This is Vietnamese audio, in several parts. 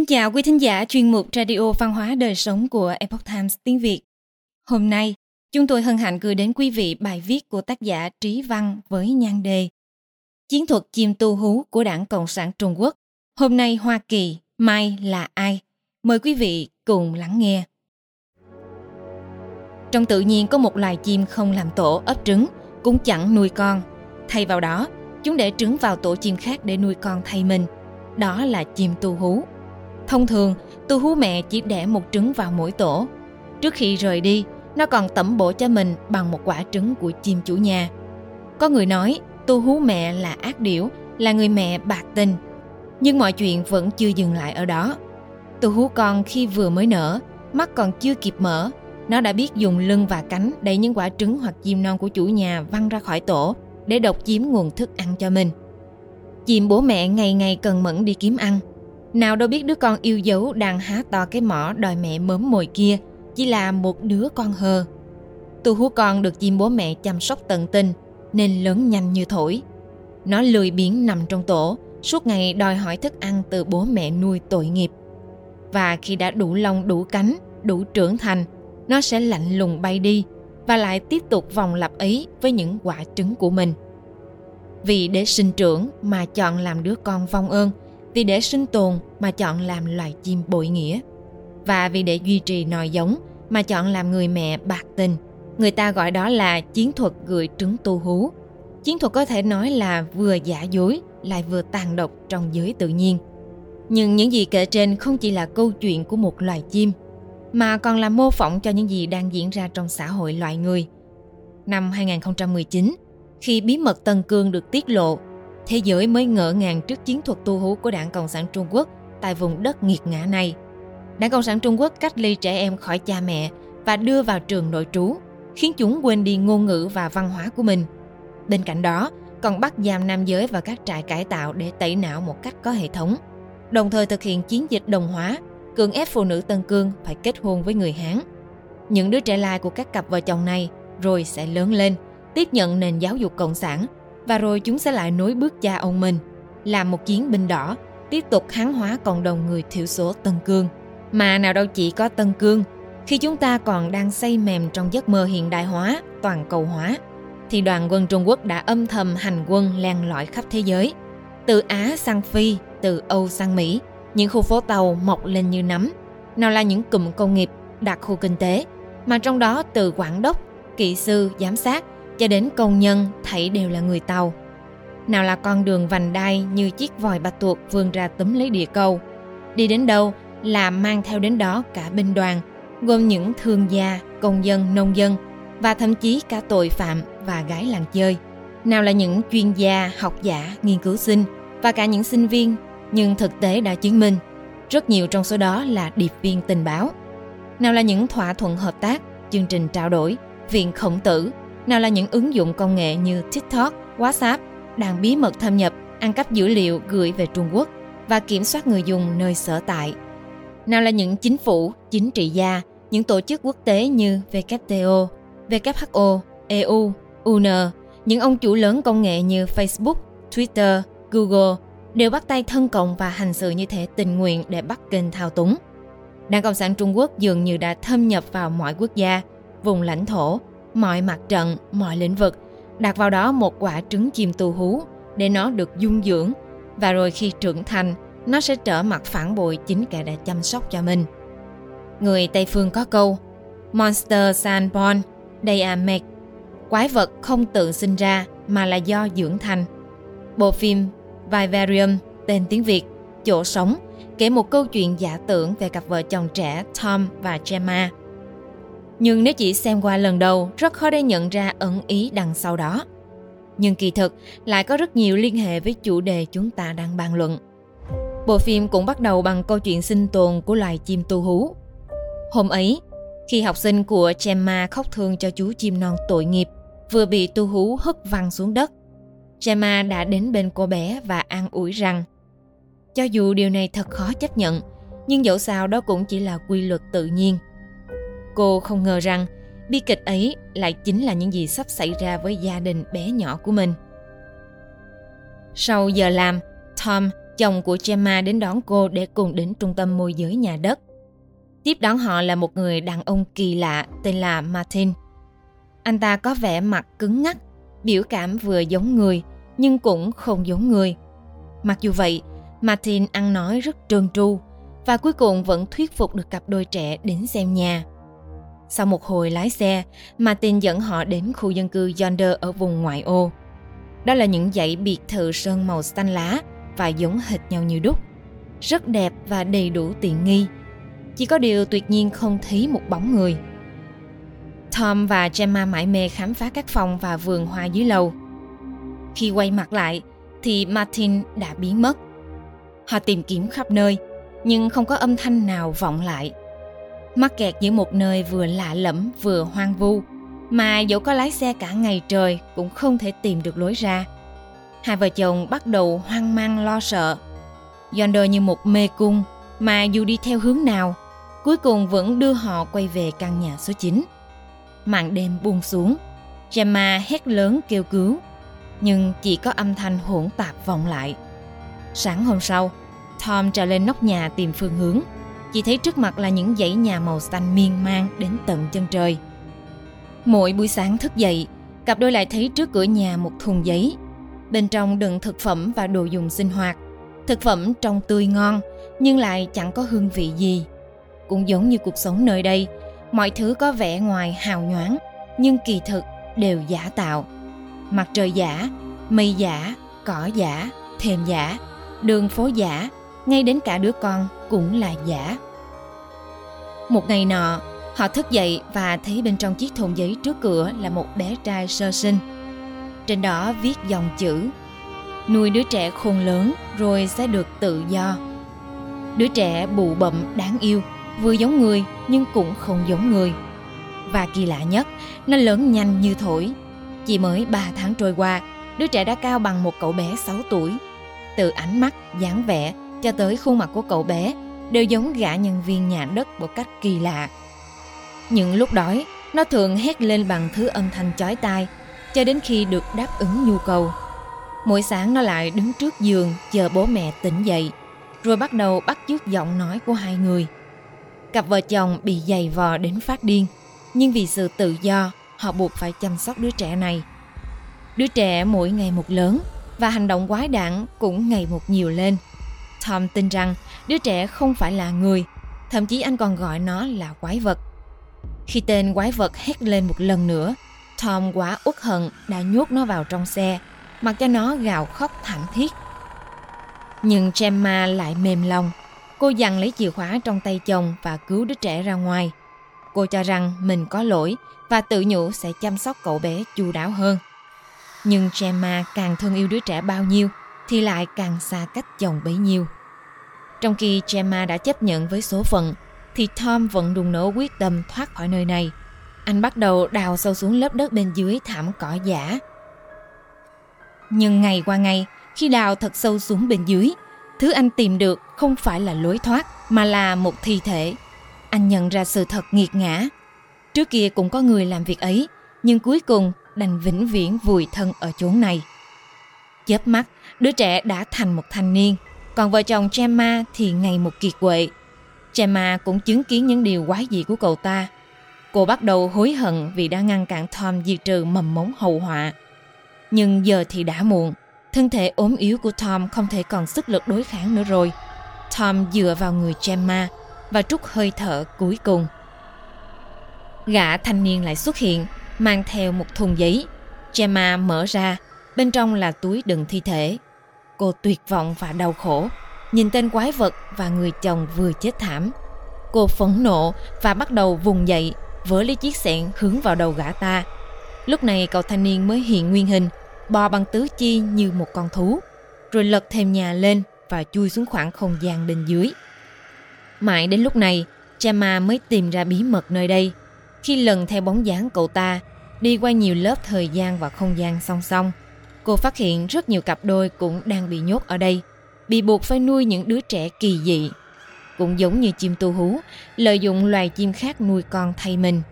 Xin chào quý thính giả chuyên mục Radio Văn hóa Đời Sống của Epoch Times tiếng Việt. Hôm nay, chúng tôi hân hạnh gửi đến quý vị bài viết của tác giả Trí Văn với nhan đề Chiến thuật chim tu hú của Đảng Cộng sản Trung Quốc. Hôm nay Hoa Kỳ, mai là ai? Mời quý vị cùng lắng nghe. Trong tự nhiên có một loài chim không làm tổ ấp trứng, cũng chẳng nuôi con. Thay vào đó, chúng để trứng vào tổ chim khác để nuôi con thay mình. Đó là chim tu hú. Thông thường, tu hú mẹ chỉ đẻ một trứng vào mỗi tổ. Trước khi rời đi, nó còn tẩm bổ cho mình bằng một quả trứng của chim chủ nhà. Có người nói tu hú mẹ là ác điểu, là người mẹ bạc tình. Nhưng mọi chuyện vẫn chưa dừng lại ở đó. Tu hú con khi vừa mới nở, mắt còn chưa kịp mở, nó đã biết dùng lưng và cánh đẩy những quả trứng hoặc chim non của chủ nhà văng ra khỏi tổ để độc chiếm nguồn thức ăn cho mình. Chim bố mẹ ngày ngày cần mẫn đi kiếm ăn. Nào đâu biết đứa con yêu dấu đang há to cái mỏ đòi mẹ mớm mồi kia chỉ là một đứa con hờ. Tu hú con được chim bố mẹ chăm sóc tận tình nên lớn nhanh như thổi. Nó lười biếng nằm trong tổ, suốt ngày đòi hỏi thức ăn từ bố mẹ nuôi tội nghiệp. Và khi đã đủ lông đủ cánh, đủ trưởng thành, nó sẽ lạnh lùng bay đi và lại tiếp tục vòng lặp ấy với những quả trứng của mình. Vì để sinh trưởng mà chọn làm đứa con vong ơn, vì để sinh tồn mà chọn làm loài chim bội nghĩa. Và vì để duy trì nòi giống mà chọn làm người mẹ bạc tình. Người ta gọi đó là chiến thuật gửi trứng tu hú. Chiến thuật có thể nói là vừa giả dối lại vừa tàn độc trong giới tự nhiên. Nhưng những gì kể trên không chỉ là câu chuyện của một loài chim mà còn là mô phỏng cho những gì đang diễn ra trong xã hội loài người. Năm 2019, khi bí mật Tân Cương được tiết lộ, thế giới mới ngỡ ngàng trước chiến thuật tu hú của Đảng Cộng sản Trung Quốc tại vùng đất nghiệt ngã này. Đảng Cộng sản Trung Quốc cách ly trẻ em khỏi cha mẹ và đưa vào trường nội trú, khiến chúng quên đi ngôn ngữ và văn hóa của mình. Bên cạnh đó, còn bắt giam nam giới vào các trại cải tạo để tẩy não một cách có hệ thống, đồng thời thực hiện chiến dịch đồng hóa cưỡng ép phụ nữ Tân Cương phải kết hôn với người Hán. Những đứa trẻ lai của các cặp vợ chồng này rồi sẽ lớn lên, tiếp nhận nền giáo dục cộng sản và rồi chúng sẽ lại nối bước cha ông mình, làm một chiến binh đỏ, tiếp tục hán hóa cộng đồng người thiểu số Tân Cương. Mà nào đâu chỉ có Tân Cương, khi chúng ta còn đang say mềm trong giấc mơ hiện đại hóa, toàn cầu hóa, thì đoàn quân Trung Quốc đã âm thầm hành quân len lỏi khắp thế giới. Từ Á sang Phi, từ Âu sang Mỹ, những khu phố tàu mọc lên như nấm, nào là những cụm công nghiệp, đặc khu kinh tế, mà trong đó từ quản đốc, kỹ sư, giám sát cho đến công nhân thảy đều là người tàu. Nào là con đường vành đai như chiếc vòi bạch tuộc vươn ra túm lấy địa cầu. Đi đến đâu là mang theo đến đó cả binh đoàn, gồm những thương gia, công dân, nông dân và thậm chí cả tội phạm và gái làng chơi. Nào là những chuyên gia, học giả, nghiên cứu sinh và cả những sinh viên nhưng thực tế đã chứng minh rất nhiều trong số đó là điệp viên tình báo. Nào là những thỏa thuận hợp tác, chương trình trao đổi, viện khổng tử, nào là những ứng dụng công nghệ như TikTok, WhatsApp đang bí mật thâm nhập, ăn cắp dữ liệu gửi về Trung Quốc và kiểm soát người dùng nơi sở tại. Nào là những chính phủ, chính trị gia, những tổ chức quốc tế như WTO, WHO, EU, UN, những ông chủ lớn công nghệ như Facebook, Twitter, Google đều bắt tay thân cộng và hành xử như thể tình nguyện để bắt kênh thao túng. Đảng Cộng sản Trung Quốc dường như đã thâm nhập vào mọi quốc gia, vùng lãnh thổ, mọi mặt trận, mọi lĩnh vực, đặt vào đó một quả trứng chim tu hú để nó được dung dưỡng và rồi khi trưởng thành, nó sẽ trở mặt phản bội chính kẻ đã chăm sóc cho mình. Người Tây Phương có câu Monster san Bon, they are made. Quái vật không tự sinh ra mà là do dưỡng thành. Bộ phim Vivarium, tên tiếng Việt, chỗ sống, kể một câu chuyện giả tưởng về cặp vợ chồng trẻ Tom và Gemma. Nhưng nếu chỉ xem qua lần đầu, rất khó để nhận ra ẩn ý đằng sau đó. Nhưng kỳ thực lại có rất nhiều liên hệ với chủ đề chúng ta đang bàn luận. Bộ phim cũng bắt đầu bằng câu chuyện sinh tồn của loài chim tu hú. Hôm ấy, khi học sinh của Gemma khóc thương cho chú chim non tội nghiệp, vừa bị tu hú hất văng xuống đất, Gemma đã đến bên cô bé và an ủi rằng cho dù điều này thật khó chấp nhận, nhưng dẫu sao đó cũng chỉ là quy luật tự nhiên. Cô không ngờ rằng bi kịch ấy lại chính là những gì sắp xảy ra với gia đình bé nhỏ của mình. Sau giờ làm, Tom, chồng của Gemma đến đón cô để cùng đến trung tâm môi giới nhà đất. Tiếp đón họ là một người đàn ông kỳ lạ tên là Martin. Anh ta có vẻ mặt cứng ngắc, biểu cảm vừa giống người nhưng cũng không giống người. Mặc dù vậy, Martin ăn nói rất trơn tru và cuối cùng vẫn thuyết phục được cặp đôi trẻ đến xem nhà. Sau một hồi lái xe, Martin dẫn họ đến khu dân cư Yonder ở vùng ngoại ô. Đó là những dãy biệt thự sơn màu xanh lá và giống hệt nhau như đúc. Rất đẹp và đầy đủ tiện nghi. Chỉ có điều tuyệt nhiên không thấy một bóng người. Tom và Gemma mải mê khám phá các phòng và vườn hoa dưới lầu. Khi quay mặt lại, thì Martin đã biến mất. Họ tìm kiếm khắp nơi, nhưng không có âm thanh nào vọng lại. Mắc kẹt giữa một nơi vừa lạ lẫm vừa hoang vu, mà dẫu có lái xe cả ngày trời cũng không thể tìm được lối ra. Hai vợ chồng bắt đầu hoang mang lo sợ. Yonder như một mê cung mà dù đi theo hướng nào, cuối cùng vẫn đưa họ quay về căn nhà số 9. Màn đêm buông xuống, Gemma hét lớn kêu cứu, nhưng chỉ có âm thanh hỗn tạp vọng lại. Sáng hôm sau, Tom trèo lên nóc nhà tìm phương hướng, chỉ thấy trước mặt là những dãy nhà màu xanh miên man đến tận chân trời. Mỗi buổi sáng thức dậy, cặp đôi lại thấy trước cửa nhà một thùng giấy. Bên trong đựng thực phẩm và đồ dùng sinh hoạt. Thực phẩm trông tươi ngon, nhưng lại chẳng có hương vị gì. Cũng giống như cuộc sống nơi đây, mọi thứ có vẻ ngoài hào nhoáng, nhưng kỳ thực đều giả tạo. Mặt trời giả, mây giả, cỏ giả, thềm giả, đường phố giả, ngay đến cả đứa con cũng là giả. Một ngày nọ, họ thức dậy và thấy bên trong chiếc thùng giấy trước cửa là một bé trai sơ sinh. Trên đó viết dòng chữ Nuôi đứa trẻ khôn lớn rồi sẽ được tự do. Đứa trẻ bụ bậm đáng yêu, vừa giống người nhưng cũng không giống người. Và kỳ lạ nhất, nó lớn nhanh như thổi. Chỉ mới 3 tháng trôi qua, đứa trẻ đã cao bằng một cậu bé 6 tuổi. Từ ánh mắt, dáng vẻ cho tới khuôn mặt của cậu bé đều giống gã nhân viên nhà đất một cách kỳ lạ. Những lúc đói, nó thường hét lên bằng thứ âm thanh chói tai cho đến khi được đáp ứng nhu cầu. Mỗi sáng nó lại đứng trước giường chờ bố mẹ tỉnh dậy, rồi bắt đầu bắt chước giọng nói của hai người. Cặp vợ chồng bị dày vò đến phát điên, nhưng vì sự tự do, họ buộc phải chăm sóc đứa trẻ này. Đứa trẻ mỗi ngày một lớn và hành động quái đản cũng ngày một nhiều lên – Tom tin rằng đứa trẻ không phải là người, thậm chí anh còn gọi nó là quái vật. Khi tên quái vật hét lên một lần nữa, Tom quá uất hận đã nhốt nó vào trong xe, mặc cho nó gào khóc thảm thiết. Nhưng Gemma lại mềm lòng. Cô dặn lấy chìa khóa trong tay chồng và cứu đứa trẻ ra ngoài. Cô cho rằng mình có lỗi và tự nhủ sẽ chăm sóc cậu bé chu đáo hơn. Nhưng Gemma càng thương yêu đứa trẻ bao nhiêu thì lại càng xa cách chồng bấy nhiêu. Trong khi Gemma đã chấp nhận với số phận, thì Tom vẫn đùng nổ quyết tâm thoát khỏi nơi này. Anh bắt đầu đào sâu xuống lớp đất bên dưới thảm cỏ giả. Nhưng ngày qua ngày, khi đào thật sâu xuống bên dưới, thứ anh tìm được không phải là lối thoát mà là một thi thể. Anh nhận ra sự thật nghiệt ngã. Trước kia cũng có người làm việc ấy, nhưng cuối cùng đành vĩnh viễn vùi thân ở chốn này. Chớp mắt, đứa trẻ đã thành một thanh niên, còn vợ chồng Gemma thì ngày một kiệt quệ. Gemma cũng chứng kiến những điều quái dị của cậu ta. Cô bắt đầu hối hận vì đã ngăn cản Tom diệt trừ mầm mống hậu họa. Nhưng giờ thì đã muộn, thân thể ốm yếu của Tom không thể còn sức lực đối kháng nữa rồi. Tom dựa vào người Gemma và trút hơi thở cuối cùng. Gã thanh niên lại xuất hiện, mang theo một thùng giấy. Gemma mở ra, Bên trong là túi đựng thi thể. Cô tuyệt vọng và đau khổ, nhìn tên quái vật và người chồng vừa chết thảm. Cô phẫn nộ và bắt đầu vùng dậy, vỡ lấy chiếc xẻng hướng vào đầu gã ta. Lúc này cậu thanh niên mới hiện nguyên hình, bò bằng tứ chi như một con thú, rồi lật thêm nhà lên và chui xuống khoảng không gian bên dưới. Mãi đến lúc này, Chama mới tìm ra bí mật nơi đây. Khi lần theo bóng dáng cậu ta, đi qua nhiều lớp thời gian và không gian song song, cô phát hiện rất nhiều cặp đôi cũng đang bị nhốt ở đây, bị buộc phải nuôi những đứa trẻ kỳ dị. Cũng giống như chim tu hú, lợi dụng loài chim khác nuôi con thay mình.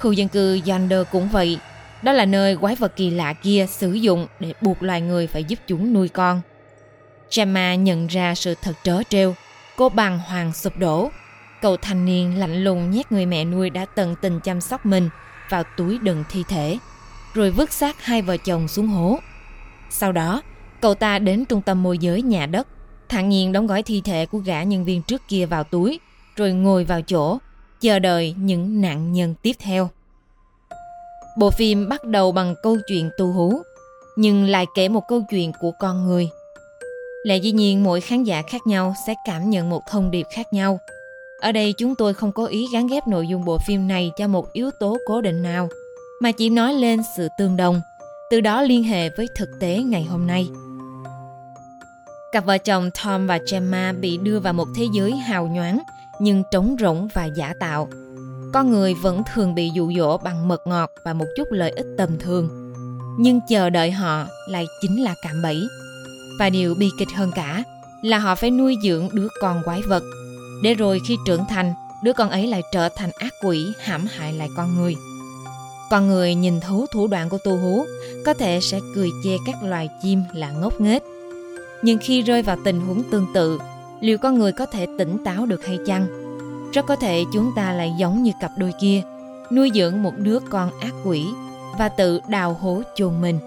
Khu dân cư Yonder cũng vậy, đó là nơi quái vật kỳ lạ kia sử dụng để buộc loài người phải giúp chúng nuôi con. Gemma nhận ra sự thật trớ trêu. Cô bàng hoàng sụp đổ. Cậu thanh niên lạnh lùng nhét người mẹ nuôi đã tận tình chăm sóc mình vào túi đựng thi thể, rồi vứt xác hai vợ chồng xuống hố. Sau đó, cậu ta đến trung tâm môi giới nhà đất, thản nhiên đóng gói thi thể của gã nhân viên trước kia vào túi, rồi ngồi vào chỗ, chờ đợi những nạn nhân tiếp theo. Bộ phim bắt đầu bằng câu chuyện tu hú, nhưng lại kể một câu chuyện của con người. Lẽ dĩ nhiên mỗi khán giả khác nhau sẽ cảm nhận một thông điệp khác nhau. Ở đây chúng tôi không có ý gắn ghép nội dung bộ phim này cho một yếu tố cố định nào, mà chỉ nói lên sự tương đồng, từ đó liên hệ với thực tế ngày hôm nay. Cặp vợ chồng Tom và Gemma bị đưa vào một thế giới hào nhoáng nhưng trống rỗng và giả tạo. Con người vẫn thường bị dụ dỗ bằng mật ngọt và một chút lợi ích tầm thường. Nhưng chờ đợi họ lại chính là cạm bẫy. Và điều bi kịch hơn cả là họ phải nuôi dưỡng đứa con quái vật. Để rồi khi trưởng thành, đứa con ấy lại trở thành ác quỷ hãm hại lại con người. Con người nhìn thấu thủ đoạn của tu hú, có thể sẽ cười chê các loài chim là ngốc nghếch. Nhưng khi rơi vào tình huống tương tự, liệu con người có thể tỉnh táo được hay chăng? Rất có thể chúng ta lại giống như cặp đôi kia, nuôi dưỡng một đứa con ác quỷ và tự đào hố chôn mình.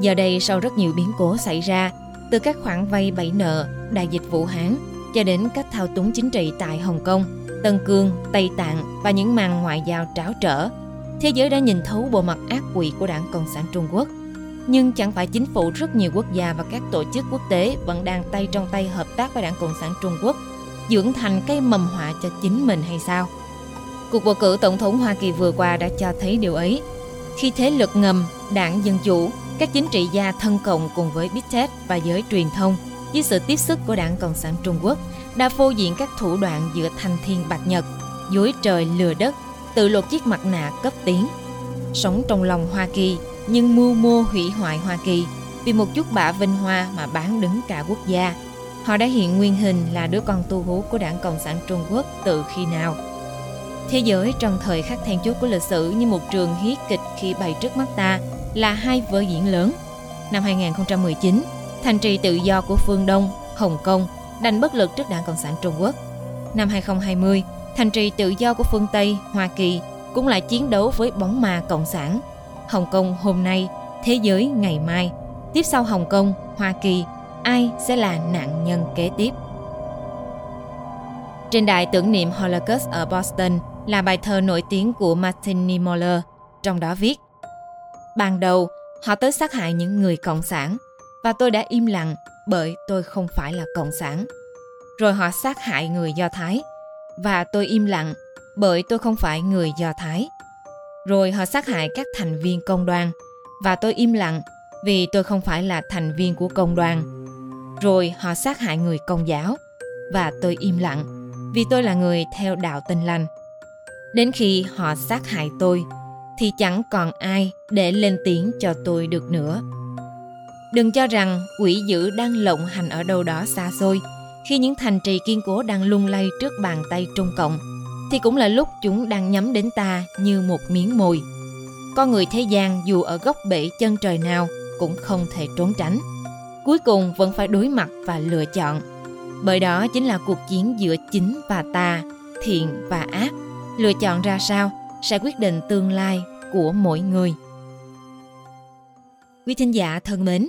Giờ đây sau rất nhiều biến cố xảy ra, từ các khoản vay bẫy nợ, đại dịch Vũ Hán cho đến các thao túng chính trị tại Hồng Kông, Tân Cương, Tây Tạng và những màn ngoại giao tráo trở, thế giới đã nhìn thấu bộ mặt ác quỷ của đảng Cộng sản Trung Quốc. Nhưng chẳng phải chính phủ rất nhiều quốc gia và các tổ chức quốc tế vẫn đang tay trong tay hợp tác với đảng Cộng sản Trung Quốc, dưỡng thành cây mầm họa cho chính mình hay sao? Cuộc bầu cử tổng thống Hoa Kỳ vừa qua đã cho thấy điều ấy. Khi thế lực ngầm, đảng Dân Chủ, các chính trị gia thân cộng cùng với Big Tech và giới truyền thông dưới sự tiếp sức của đảng Cộng sản Trung Quốc đã phô diễn các thủ đoạn giữa thanh thiên bạch nhật, dối trời lừa đất, tự lột chiếc mặt nạ cấp tiến. Sống trong lòng Hoa Kỳ nhưng mưu mô hủy hoại Hoa Kỳ vì một chút bạ vinh hoa mà bán đứng cả quốc gia. Họ đã hiện nguyên hình là đứa con tu hú của đảng Cộng sản Trung Quốc từ khi nào. Thế giới trong thời khắc then chốt của lịch sử như một trường hí kịch khi bày trước mắt ta là hai vở diễn lớn. Năm 2019, thành trì tự do của phương Đông, Hồng Kông đành bất lực trước đảng Cộng sản Trung Quốc. Năm 2020, thành trì tự do của phương Tây, Hoa Kỳ cũng lại chiến đấu với bóng ma Cộng sản. Hồng Kông hôm nay, thế giới ngày mai. Tiếp sau Hồng Kông, Hoa Kỳ, ai sẽ là nạn nhân kế tiếp? Trên đài tưởng niệm Holocaust ở Boston là bài thơ nổi tiếng của Martin Niemöller, trong đó viết Ban đầu, họ tới sát hại những người cộng sản và tôi đã im lặng bởi tôi không phải là cộng sản. Rồi họ sát hại người Do Thái và tôi im lặng bởi tôi không phải người Do Thái. Rồi họ sát hại các thành viên công đoàn và tôi im lặng vì tôi không phải là thành viên của công đoàn. Rồi họ sát hại người công giáo và tôi im lặng vì tôi là người theo đạo tinh lành. Đến khi họ sát hại tôi thì chẳng còn ai để lên tiếng cho tôi được nữa. Đừng cho rằng quỷ dữ đang lộng hành ở đâu đó xa xôi, khi những thành trì kiên cố đang lung lay trước bàn tay Trung Cộng, thì cũng là lúc chúng đang nhắm đến ta như một miếng mồi. Con người thế gian dù ở góc bể chân trời nào cũng không thể trốn tránh. Cuối cùng vẫn phải đối mặt và lựa chọn. Bởi đó chính là cuộc chiến giữa chính và tà, thiện và ác. Lựa chọn ra sao sẽ quyết định tương lai của mỗi người. Quý thính giả thân mến,